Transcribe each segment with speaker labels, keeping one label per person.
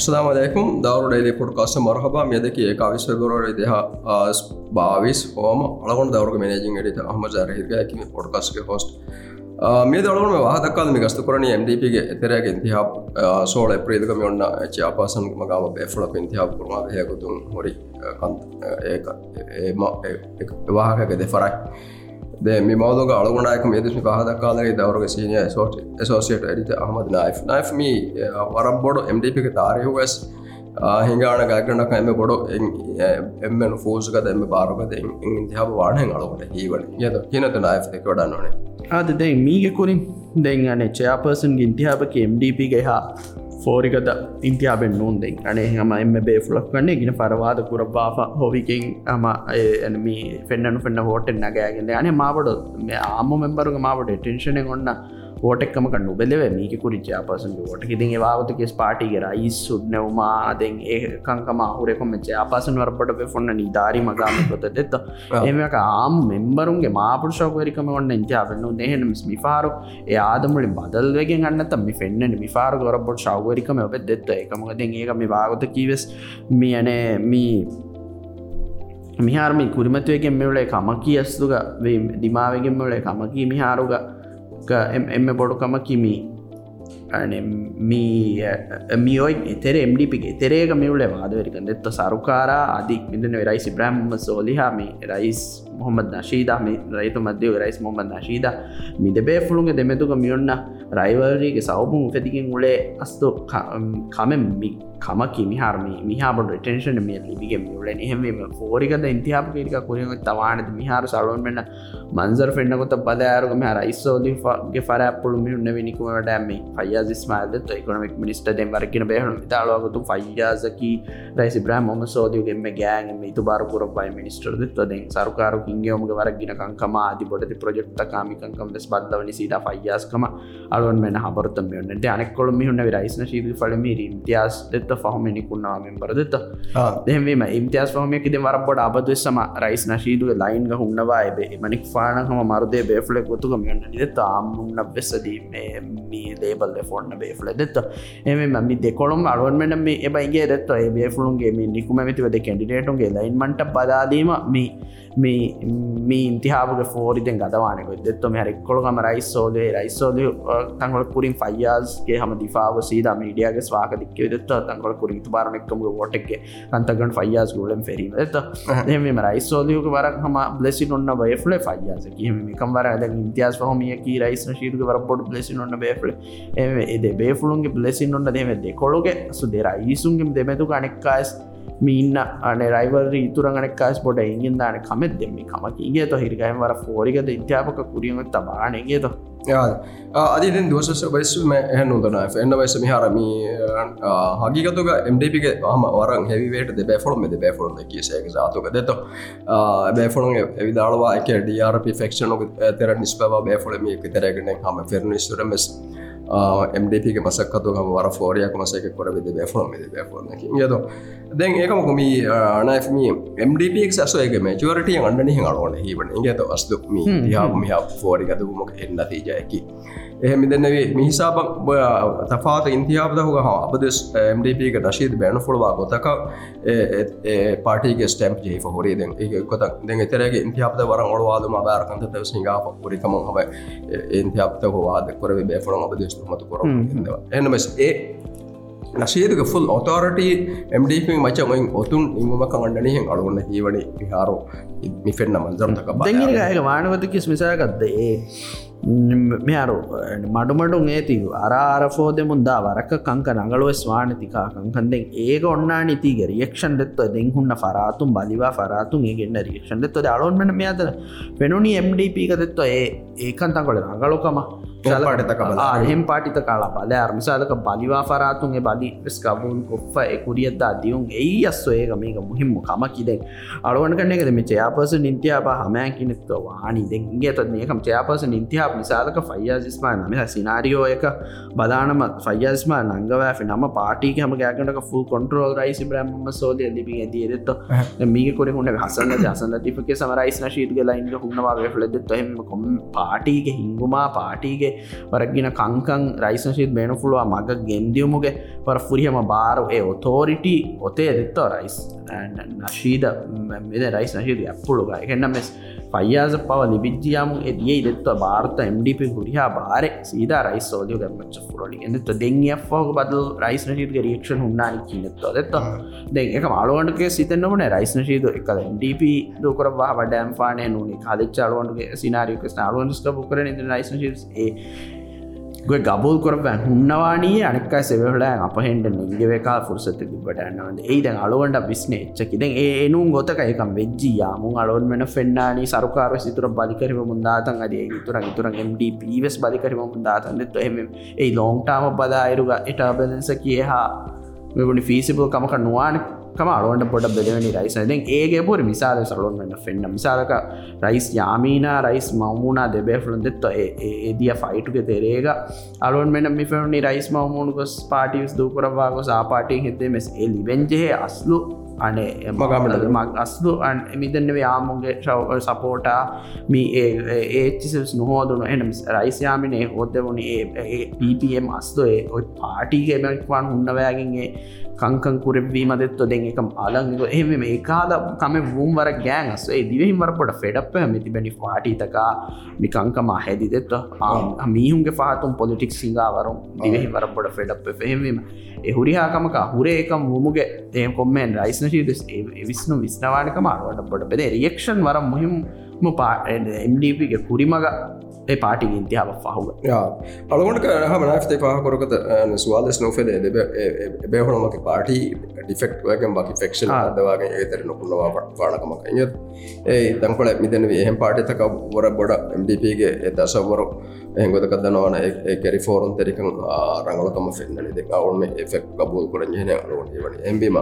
Speaker 1: අසදාමදයකුම් දවරුඩේ podcast මරහබා මෙදක ඒක විශ්වගරර දෙහ භාවිස් හෝම අලගොන් දවරු මනජින් ට හම ජරහිරග ඇකිම පොඩ්කස්ක හොස්ට මේ දවරුම වාදකාල ගස්තු කරන MDPගේ එතරයක ඉතිහ සෝල ප්‍රේදක මෙන්න චාපාසන් මගම බැෆල පින්තිහ පුරම හයකුතුන් හොරි කන්ත ඒ එවාහකක දෙ ෆරයි මේ මවදක අලගුණනායක මේදශි පහදක්කාලගේ දවරග සීනිය සෝට සෝසියට ඇඩිත අහමද නයි් නයි් මී වරම් බොඩ MDපික තාරයහස් හිඟාන ගෑකනක් එම බොඩ එමන ෆෝසක එම බාරකද ඉතිහාව වානය අලකට හීවන යද කියනත නයි් එක වඩන්නනේ
Speaker 2: ආද දැ මීගෙකුරින් දෙංගන චයාපර්සන්ගේ ඉන්තිහාපක MDපගේ හා ෆෝරිකත ඉන්තියාබෙන් නූන්දෙන් අනේ හම එම බේෆලක් කන්නේ ගෙන පරවාද කුරබාප හොවිකින් අම එනම ෆෙන්න්නනු ෆෙන්න්න හෝටෙන් නගෑගෙන. අනේ මාබඩ ආම මෙම්බරුග මාවට ටෙන්ශනය ඔන්න ෝටෙක්කම කන්නු බෙලව මේක කුරිචා පසන් ෝට ඉතින් වාගතක පාටිගේ රයිස් සුද්නවමා අදෙන් ඒකංකම හුරෙකොම ජාපසන් වරපට ෆොන්න නිධාරි මගාම කොත දෙත්ත. එමක ආම් මෙම්බරුන්ගේ මාපුෂෝකවරිකම ඔන්න ඉන්තියාවන්න දෙහෙන මිෆාරු ඒ ආදමුලින් බදල්වගෙන් අන්නත මි ෆෙන්න්න මිෆාර ගොරබොට් ශවරිකම ඔබ දෙත්ත. එකමකද ඒක මේ වාගත කීවෙස් මියනේ මී මිහාරමි කුරිමතුවගෙන් මෙවලේ කමකී අස්තුක දිමාවගෙන් මෙවලේ කමකී මිහාරුග එම බොඩුකම කිමි මියෝයි එතෙර එම්ඩිපිගේ තෙරේක මිවල වාදවරික දෙත්ත සරුකාර අධි මිදන රයිසි බ්‍රහ්ම සෝලිහාමි රයිස් මොහමද නශීද රයිතු මධ්‍යව රයිස් මොහමද නශීද මිද බේෆුළුන්ගේ දෙමෙතුක මියොන්න රයිවරගේ සවබුන් උපතිකින් උලේ අස්තු කමෙන් කමකි මිහාරමි මිහාබට ටෙන්ෂන මේ ලිබිග මියුලෙන් එහෙම ෝරිකද ඉන්තිහාප කිරික කුරිය තවානද මිහාර සලුවන් වෙන්න මන්සර් ෆෙන්න්නකොත බදයාරුග මෙ රයිස්සෝදගේ ෆර පුළු මිහුන්න විනිකුමට ඇම ෆයියාසිස්මාද එකොනමික් මිනිස්ට දෙ වරකින බේහු තාලවගතු ෆයියාසකි රයිසි බ්‍රහම ොම සෝදයගෙන්ම ගෑන් තු බාරපුර පයි මිනිස්ටරද දෙන් සරුකාරු ඉංගේෝමග වරක්ගිනකංකම ආදි බොඩති ප්‍රජෙක්්ත කාමිකංකම් දෙස් බදලවනි සීද ෆයියාස්කම අලුවන් මෙන හබරතම යන්න අනෙක්කොළ මිහුන්න රයිස්න ශීවි ෆලම ඉතිහාස් දෙත්ත ෆහමනිකුන්නා මෙම්බර දෙත්ත දෙහම ඉම්තියාස් ෆහමයකිද වරබොඩ අබදවෙස්සම රයිස් නශීදුව ලයින්ග හුන්නවා එබේ මනික් ෆානහම මරදේ බේෆලෙක් ගොතුක මෙන්න දෙත ආම්මුන්න වෙස්සදී මේ ලේබල් ෆොන්න බේෆල දෙත්ත. එම මි දෙකොළුම් අරුවන්මට මේ එබයිගේ දෙත්ත. ඒ බේෆලුන්ගේ මේ නිකුම විතිවද කැඩිටේටුන්ගේ ලයින්මට බදාදීම මේ මේ ඉන්තිහාාවක ෆෝරිදෙන් ගදවානක දෙත්තුම හැරෙක්කොළගම රයිස්සෝදේ රයිස්සෝද තංගල පුරින් ෆයියාස්ගේ හම දිාව සීද මීඩියගේ ස්වාක දික්ක දෙත්ත. තංගල පුරින් බාරනෙක්කම ෝට්ක අන්තගන් ෆයියාස් ගලම් ෙරීම දෙත එම රයිස්සෝදයක වරක් හම. බ්ලෙසි ඔන්න බයෆල ෆයියාස කම වර ඉතියාස් හමියක රයිස්න ශීරක වර පොඩ් බ්ලෙසි ඔන්න බේෆල එද බේෆලුන්ගේ බ්ලෙසින් ඔන්න දෙම දෙකොළොගේ සුදේ රයිසුන්ගේ දෙමැතු අනෙක්කාස් මීන්න අන රයිවර ඉතුරගන කාස් පොට ඉගෙන් දාන කමත් දෙම කමකිගේ ත හිරිකයම් වර ෆෝරිකද ඉත්‍යාපක කුරියම තබානගේත
Speaker 1: අදින් දෝසස බයිස්ම එහනුදන එන්න වයිස මිහරමි හගිකතුක එම්ඩපික හම වර හෙවිවට බැෆොල මෙද බැෆොල කියසේක සාතුක. දෙත බැෆොලන් එවිදාලවා එක ඩRප ෆෙක්ෂන තෙර නිස්පව බැෆොලම තරගෙන හම ෆෙරනිස්තුරමස් MDPගේ මසක්කතු හම වර ෆෝරියක් මසක කොර විද බැෆොම බැෆොන යද දැන් ඒකම කොම අනම MDPක් සසයක මචුවරට අන්නන අලුවන හිවන ගත අස්දුක්ම හම ෆෝරිගදමක් එන්න තිජයකි එහෙම දෙන්නවේ මිහිසාප තෆාත ඉන්තියාපදහුග අපද MDPක දශීද බැනු ොළවා ගොතක පාටිගේ ස්ටම්ප් ජේ හොරේ දෙ කොත දෙ එතරගේ ඉන්තියාපද වර ඔොවාදම බාරකන්ත තව සිංගා පුරිකම හම ඉන්තියාපත හවාද කොර බේෆොන අප දේශමතු කොර එනමස් ඒ නශේදක ෆුල් ඔතෝරට MDP මචමයින් ඔතුන් ඉමම කණ්ඩනයෙන් අලුවන්න හීවනේ විහාරෝ මිෆෙන්න්න මන්සරතක
Speaker 2: බ වානවතකිස් මිසාගත්ද ඒ මෙහරු මඩුමඩුන් ඒති අරාරෆෝද මුන්දා වරක කංක නගලුව ස්වානතිකා කංකන්දෙන් ඒක ඔන්නා නිතිගේ රියක්ෂන් දෙත්ව දෙහුන්න ෆරාතුම් බලිවා ෆරාතුන් ඒගෙන්න්න රියක්ෂන් දෙත්ව අලොන්මට මෙයාද පෙනුනි MDපක දෙත්ව ඒ ඒකන්තකොල නගලොකම හෙම පාටිත කාලා බල අර්මිසාදක බලිවා ෆරාතුන්ගේ බලි ස්කබුන් කොෆ්ෆ එකුරියද්දා දියුන් එයි අස්සෝ ඒක මේක මුහිම්ම කමකිදෙන් අලුවන් කන්න එකද මේ චයාපස නින්තියාප හමෑකිනෙත්ව වානි දෙගේ තත් ඒකම් චයාපස නින්තියා මිසාලක ෆයියාසිස්මා නම සිනාරියෝ එක බදානම ෆයියාස්ම නංගවෑි නම පාටික හම ගෑකටක ෆුල් කොන්ටරෝල් රයිසි බ්‍රහ්ම සෝදය දිපි ඇතියෙත්ත මේක කොර හුන්න හසන්න ජසන්න තිපක සමරයිස් ශීතක ලයින්ග හුන්නවාගේ ෆලද තොහෙම කොම පාටික හිංගුමා පාටිගේ වරක්ගෙන කංකං රයිසශීත් බේන පුළුව මග ගෙන්දියමුගේ. පර ෆුරිහම බාරු ඒ ඔතෝරිටි ඔතේ දෙත්තෝ රයිස්. නශීද මෙද රයිස් නශීද ඇප්පුළුග එකන්නම් මෙස් පයියාස පව ලිබිජ්ජියම් එදියේ දෙත්ව භාර්ත එම්ඩිපි හුරිහා බාර සීද රයිස් සෝලිය ගමච පුරලි එත දෙංගෆෝක බදල් රයිස් නශීද රියක්ෂන් උන්නානි කියනෙත්ව දෙත්ත දෙ එක මාලුවන්ටගේ සිතන්නවන රයිස් නශීද එක ඩප දුකරවා වඩෑම් පානය නුනේ කාලච්චාලුවන්ගේ සිනාරියක ස්නාලුවන්ස්ක පුකර රයිස් ඒ ගොය ගබල් කොරබ හුන්නවානී අනික සෙවහල අපහෙන්ට නිගවකා ෆුරසත තිබටන්නවද ඒ දැන් අලුවන්ට විස්න එච්චකිද ඒනුම් ගොතක එකම් වෙජ්ජි යාමුන් අලොන් මෙන ෆෙන්න්නානී සරුකාර සිතුර බලිකරම මුන්දාතන් අද තුර තුර MD පීවස් බලිකරම මුන්දාතන්නෙත් එම ඒ ලෝන්ටාම බදා අයරුග එට බදස කියහා මෙබුණි ෆීසිබල් කමක නවානක කම අරුවන්ට පොඩ බෙදවැනි රයිස් ද ඒගේ පුර මිසාද සරුවන් වන්න ෆෙන්න්න මිසාලක රයිස් යාමීන රයිස් මවමුණනා දෙබේෆලුන් දෙත්ත ඒදිය ෆයිටුක තෙරේක අලුවන් මෙන මිෆනි රයිස් මවමුණු ගොස් පාටිස් දූකරවා ගොස් ආපාටිය හිතේ මෙස් ඒ ලිබෙන්ජෙහ අස්ලු අනේ මගමට මක් අස්දු මිදන්න යාමුගේ ශව සපෝටා මී ඒචිසස් නොහෝදුන එන රයිස්යාමිනේ හොදවුණේ පපම් අස්දොේ ඔයි පාටිගේමක්වාන් හුන්නවෑගගේ කංකං කුරෙවීම දෙත්ව දෙ එක අලංග එම මේ කාද කම වුම් වර ගෑන් අස්ේ දිවෙහි වරපොට ෆෙඩප මෙති බැනි පාටිතකා මිකංකම හැදි දෙත්ව මීහුන්ගේ පාතුම් පොලිටික් සිංගාවරුම් දිවෙහි වරපොට ෆෙඩප පෙහෙවීම එහුරිහාකමක හුරේකම් මුමුගේ ඒ කොම්මෙන් රයිස්න ශීදස් විස්නු විස්නවානක මාරුවට පොට පෙද රියක්ෂන් වර මුහිම එම්ඩපගේ කුරිමග පාටි ඉන්තියාව පහුව.
Speaker 1: අලගොට හම නස්තේ පහකොරකත ස්වාදස් නොෆෙද බේහොනමක පාටි ඩිෆෙක්් වගේ බකි ෆෙක්ෂන් අදවාගේ ඒතර නොකුණවා පානකමක එත් ඒ දංකොල මිදන එහෙම පාටිතක වර බොඩ MDPගේ එදසවරු එහගොද කදනවාන කෙරි ෆෝරුන් තෙරිකං රංගලකම ෆෙන්න්නන දෙ අවුන්ම එෆෙක් බූල් කරජන අරුවන් වන එම්බීම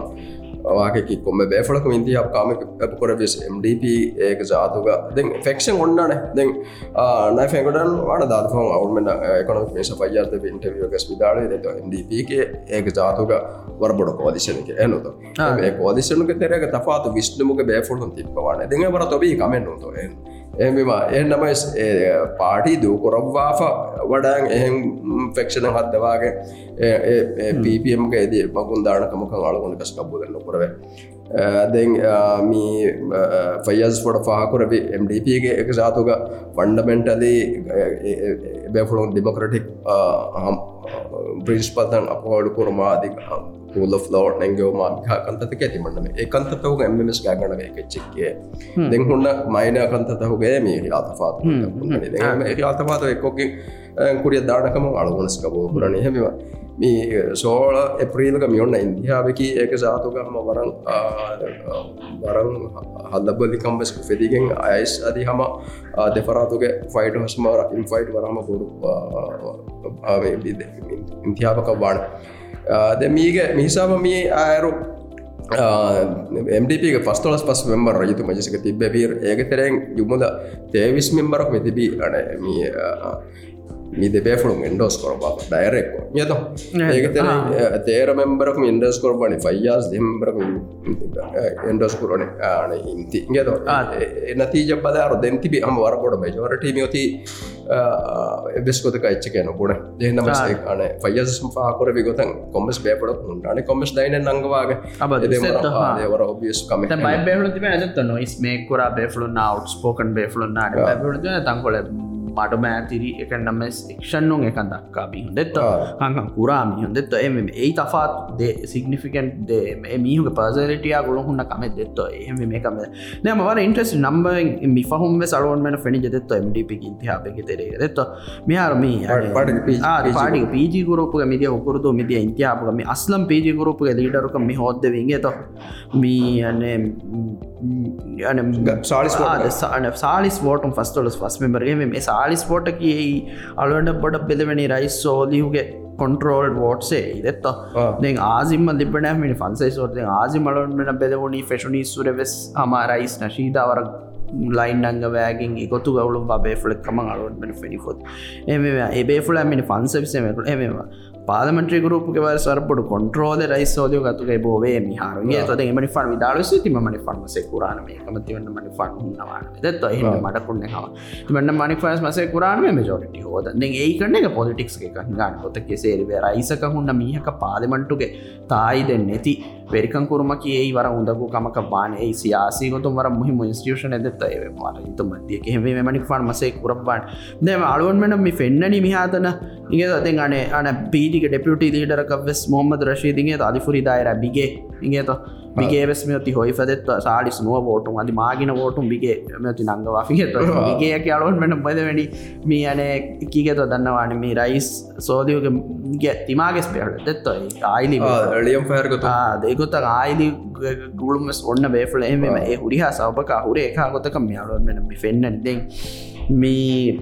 Speaker 1: කොම බෑෆලක ඉන්තිය කාම කොර විස් MDP ඒක ජාතුක. දෙ ෆෙක්ෂන් ඔන්නන දෙ නයි ෆෙකටන් වාන දාතෆන් අවුමෙන් එකොනොක් මේස පයියාත ඉන්ටවියගස් විදාල දෙත MDPගේ ඒක ජාතුක වරබොඩ කෝදිශනක එනුත ඒ කෝදිශනක තෙරක තපාතු විශ්නමුක බෑෆුල්හන් තිප්පවාන දෙ වර තොබී කමෙන්නුතු එම එන්නමයි පාටි දූකොරක්වාාෆ වඩාන් එහෙම් ෆෙක්ෂණ හදවාගේ පපම්ක ඇද පකුන් දානකමක අලගුණ කස් කබ්බුදන්න කොරව දැන් මී ෆයස් පොට පාකුරවි MDPගේ එක සාතුක ෆන්ඩමෙන්ටලි බැෆලොන් ඩිමොක්‍රටික් ප්‍රින්ස්පල්තන් අපවාඩු කොරමාදික රූල ෆ්ලෝර් නැංගෝ මාමිකා කන්තක ඇතිමන්නම ඒකන්තතවක එමස් ගගන එකච්චක්කේ දෙන් හුන්න මයින කන්තතහුගේ මේ අතපාත් අතපාත එක්කොකින් කුරිය දානකම අලගොනස්කබෝ පුරණ හෙමවා මේ සෝල එප්‍රීලක මියොන්න ඉන්දියාවකි ඒක සාතුකම වරන් වරන් හල්ලබලිකම්බස් ෆෙදිගෙන් අයිස් අදි හම දෙපරාතුගේ ෆයිට හස්මර ඉන්ෆයිට් වරම කොරු ඉන්තියාපක වාන ද මීග මිහිසාම මේ අයරු MDP පස්තලස් පස් මෙම්බර් රජතු මජසික තිබ බීර් ඒක තරෙන් යුමුද තේවිස් මෙම්බරක් මෙතිබී අන මීද බේෆුළුම් එන්ඩෝස් කොරබා ඩයිරෙක්කෝ යත ඒක තේර මෙම්බරක් ඉන්ඩස් කොරබන ෆයියාස් දෙම්බර එන්ඩෝස් කරන ආන ඉන්ති ගත එනතිජ බදාර දෙන්තිබි හම වරකොට බජවරටීමයෝති එබෙස්කොතක එච්ච කියන පුුණ දෙන්නම අන ෆයසම් පාකර විගොතන් කොමස් බේපට උන්ටන කොමස් දයින නංගවාගේ අබ ඔබියස් කම.
Speaker 2: බ ඇත නොයිස් මේකුර බේෆලු නවට් ස්පෝකන් බේෆලු නාට තංකොල මටම ඇතිරි එක නම ක්ෂන්නුන් එක දක්කාබී හොඳෙත් හංකන් කුරාමි හොඳෙත් එම ඒ තෆාත් දේ සිගනිිකන්් දේ මීහුක පසරටිය ගොළු හුන්න කම දෙත්ත එහම මේකම නෑමවර ඉන්ට්‍රස් නම්බ මිහුම සලුවන් මෙන ෆෙනි ජෙත්ත MDP ඉතිහාපක තෙරේ දෙත්ත මෙයාරම පාඩි පීජි ගුරුපුග මිදිය උකුරුතු මිදිය ඉන්තියාපුගම අස්ලම් පීජි ගුරුපුග ලීඩරුක මි හොද්ද විගේත මී සාලිස් වෝටම් ෆස්ටලස් ෆස් මෙබරේ මේ සාලිස් පෝට කියයි අලුවන්ට පොට බෙදවැනි රයිස් සෝලියුගේ කොන්ටරෝල් වෝට්සේ ඉදෙත්ත දෙ ආසිම ලිබනෑමනි ෆන්සේ සෝත ආසි මලොන්මට බෙදවුණනි ෆෙෂනි සුරවෙස් හම රයිස් නශීදාවර ලයින් අංග වෑගින් ගොතු ගවලු බේ ෆලක් කම අලුවන්ට ෆිනිිෆොත් එම ඒබේ ෆුල මිනි ෆන්සවිසමකට එමවා පාදමට්‍රි ගරුපුගේ වර සරපුට කොන්ට්‍රෝල රයිස් ෝදය ගතුගේ බෝවේ මිහාරුගේ තොද එමනි ෆන් විදාලස තිම මනි ෆන්මසේ කුරාන මේ කමතිවන්න මනි ෆන් හන්නවාන දත් එහ මටකුන්න හම මන්න මනි ෆස් මසේ කුරාන මජෝටි හෝද ඒ කන එක පොලිටික්ස් එක. ගන්න. හොත කෙසේරේ රයිසක හුන්න මීහක පාදමන්ටුගේ තායි දෙන්න ඇති වෙරිකංකුරමකි ඒ වර උදකු කමක බානේ සියාසිගතුම් වර මුහිම ඉස්ටියෂන ඇදත්ත ඒ මට ඉතු මධ්‍ය හෙේ මනික් ෆන් මසේ කුරබාන් දෙම අලුවන්මන මේ ෆෙන්න්නනි මිහාතන. ඉගේ අති අනේ අන පීටික ඩෙපියුටි දීටරකවෙස් මොහමද රශීදිගේ අධිපුරි දායර බිගේ. ඉගේත මිගේවෙස් මෙති හොයි ෙත් සාඩි ස්නුව ෝටුම් අධි මාගෙන ෝටුම් බිගේ මෙති නංගවාෆිගත ගේ කියලුවන් මෙන බද වැඩි මේ අනේ කීගත දන්නවාන? මේ රයිස් සෝදයෝගේ තිමාගෙස් පෙහට දෙත්තොයි ආයිලි
Speaker 1: ලියම් පෑරගත
Speaker 2: දෙකුත ආයිලි ගුළුමස් ඔන්න බේෆල එම ඒ හුරිහා සවපක හුරේ එකා ගොතක මියාලුවන් මෙන ෆෙන්න්න දෙ මේ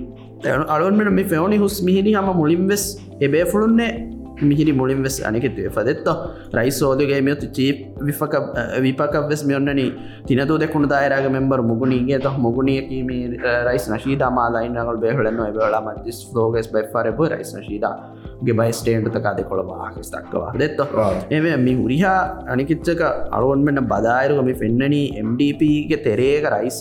Speaker 2: අලුවන් මෙ ෆෙවනි හුස් මිහිරි හම මුලින්වෙස් එබේෆුළුන්නේ මිහිරි මුලින් වෙස් අනෙකෙතුවේ පදෙත්ත රයිස් ෝදගේ මෙතු චීප් විපක විපකවෙස් මෙයොන්නන තිනතු දෙකුණු දායරග මෙම්බර් මුගුණීගේ ත මුගුණියකීම රයිස් නශීද මාලායින්නගල් බේහලන්න බලා මතිස් ලෝගෙස් බයිෆරබ රයිස් නශීදා ගේ බයිස්ටේන්ට කාද කොළ වාහස් දක්වා දෙත්ත එම මි උරිහා අනිකිච්චක අලුවන්මෙන්න්න බදායරුගම පෙන්නන MDPගේ තෙරේක රයිස්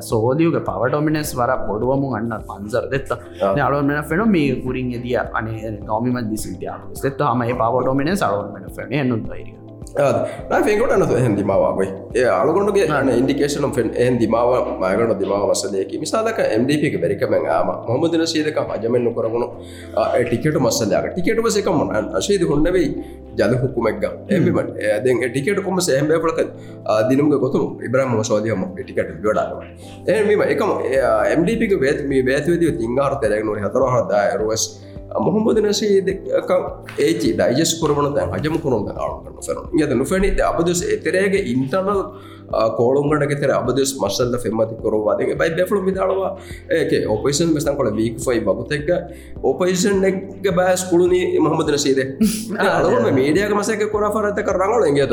Speaker 2: සෝදියක පවටොමිනස් වර බොඩුවමු අන්න පන්සර දෙත්ත. අලුවන්මෙන ෆෙන මේ කුරින් එදිය අනේ නොමිම දිසිටියාව ෙත් හම පවටොමින සලුවන්මෙන ෆෙන. එන්නුන්දයිරිය
Speaker 1: ෆෙකොට නතු එහෙන් දිමාවයි ඒ අලුගොඩුගේ න ඉන්ඩිකේෂන ෙන්. එන් දිමාව මයගන දිමාව වසදයකි මිසාලක MDපික බැරිකමෙන් ආම මොහමදින සීදක අජමෙන්න්නු කරගුණු ටිකට මස්සලයාක ටිකට වසක මොන? අශේද හොන්නවෙයි ජද හුකුමක්ග එමට ඇද ටිකට කොම සෑම්බේපලක දිනුම ගොතු ඉබ්‍රම සෝදයම ටිකට ගොඩාව එම එකම MDපික බේත් මේ බේතුවද තිංගාර තෙරෙක්නු හතරහදා රුවස් මොහොමද නසේක ඒචි ඩයිජස් කරන හජම කරුන් ආරන න යද නොෆැනි අබදස් එතරේගේ ඉන්ටර්නල් කෝළුන්ගට තෙර අබදස් මස්සල්ල ෆෙමති කරවාදගේ බයි බැෆලු මිදාලවා ඒක ඔපේෂන් මෙස්තන් කොල වීක් ෆයි බගුතෙක්ක ඔපේෂන් එක් බෑස් කුළුණී මොහමද නසේද අලුම මීඩියක මසක කොර පරතක රංගල එගේත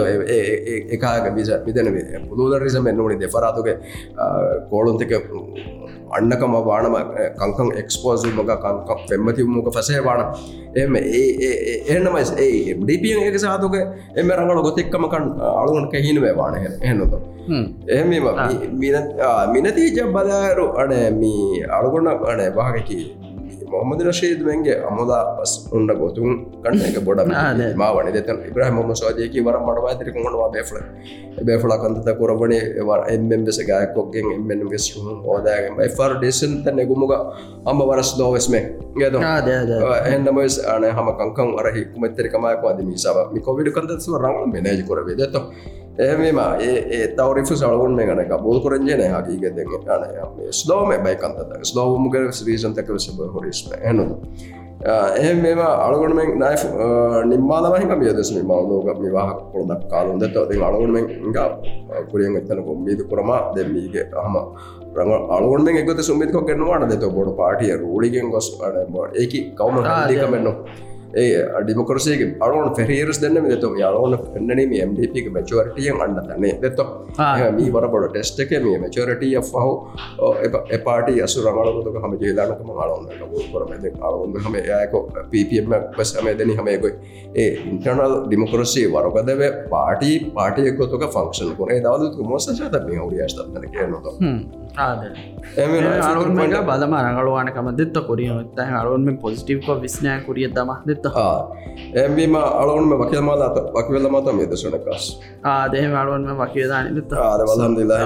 Speaker 1: එකක බිස මිදන පුදුල රිසම එන්නනි දෙපරාතුගේ කෝළුන්තක අන්නකම වානම කංකං එක්ස්පෝසල් මග කංකම් පෙම්මති මුක පසේ වාන එම එන්නමයි ඒ ඩිපියන් එක සාතුක එම රඟල ගොතෙක්කමකන් අලුවන කහිනවේ වාන එහනොත එම මිනතිීජ බදාරු අනේ මී අලුගොන්න අනේ වාහකකි මොහමද රශේදමන්ගේ අමුදා පස් උන්න ගොතුන් කන්න බොඩ මාවන දෙත ඉබ්‍රහ මොම සෝදයකි වර මඩවා තිරක මොනවා බේෆල බේෆල කන්තත කොරබනේ වර එම්බෙම්බෙස ගයකොක්ගෙන් එම්බෙන් වෙස් ඕදාගෙන් ෆර් ඩේසන් තන්න ගුමුග අම්ම වරස් දෝවස්මේ ගද එන්නමස් අන හම කංකම් අරහි කුමෙත්තරිකමයක අද මිසාව මි කොවිඩ කන්තස්ව රංගල මෙනජ කොරවේ දෙත එහම ඒ තවරිෆ සලුන් මේ ගනක බෝල් කරජන හකීගත අන ස්ලෝම බයිකන්ත ස්ලෝමුග රීසන්තක සබ හොරිස්ම එනු එහ මේම අලගොනමෙන් නයි නිම්මාලවහික මියදෙසම මවලෝක විවාහ කොළදක් කාලුන්ද ති අලගොනමෙන් කුරියෙන් එත්තන කොම්බීද කරමා දෙමීගේ හම රඟ අලුවන්ෙන් එකත සුමිතික කෙන්නවාට දෙත බොඩ පාටිය රූලිගෙන් ගොස් ඒකි කවම දිකමෙන්නවා ඒ ඩිමොකරසේගේ අරුවන් ෆෙරේරස් දෙන්න තු යාලෝන පෙන්න්නනේ මේ MDPක මචවරටියෙන් අන්න තන්නේ දෙත මී වරබොඩ ටෙස්ට එක මේ මචවරටිය හු එපාට අසු රඟලක හම ජේදානකම අලොන්න කරමද අලුන් හම යක පපම පස් හමේදන හමයකොයි ඒ ඉන්ටර්නල් ඩිමොකරසේ වරකදව පාටි පාටියකොතුක ෆංක්ෂන් කොනේ දවදතු මොසශත මේ හුරියස්තන්න කියනොත
Speaker 2: අලුන්මට බලම. රඟලවානකම දෙත්ත කොරිය ත අලුන්ම පොසිටිව්ක විස්නෑ කොරිය දම දෙත්ත
Speaker 1: එබීම අලුන්ම වකල්මාලාත වක්වෙල්ල මත මේ දසනකස්
Speaker 2: ආදේ අලුන්ම වකේදාන දෙත්ත
Speaker 1: ආද වලන්දිලා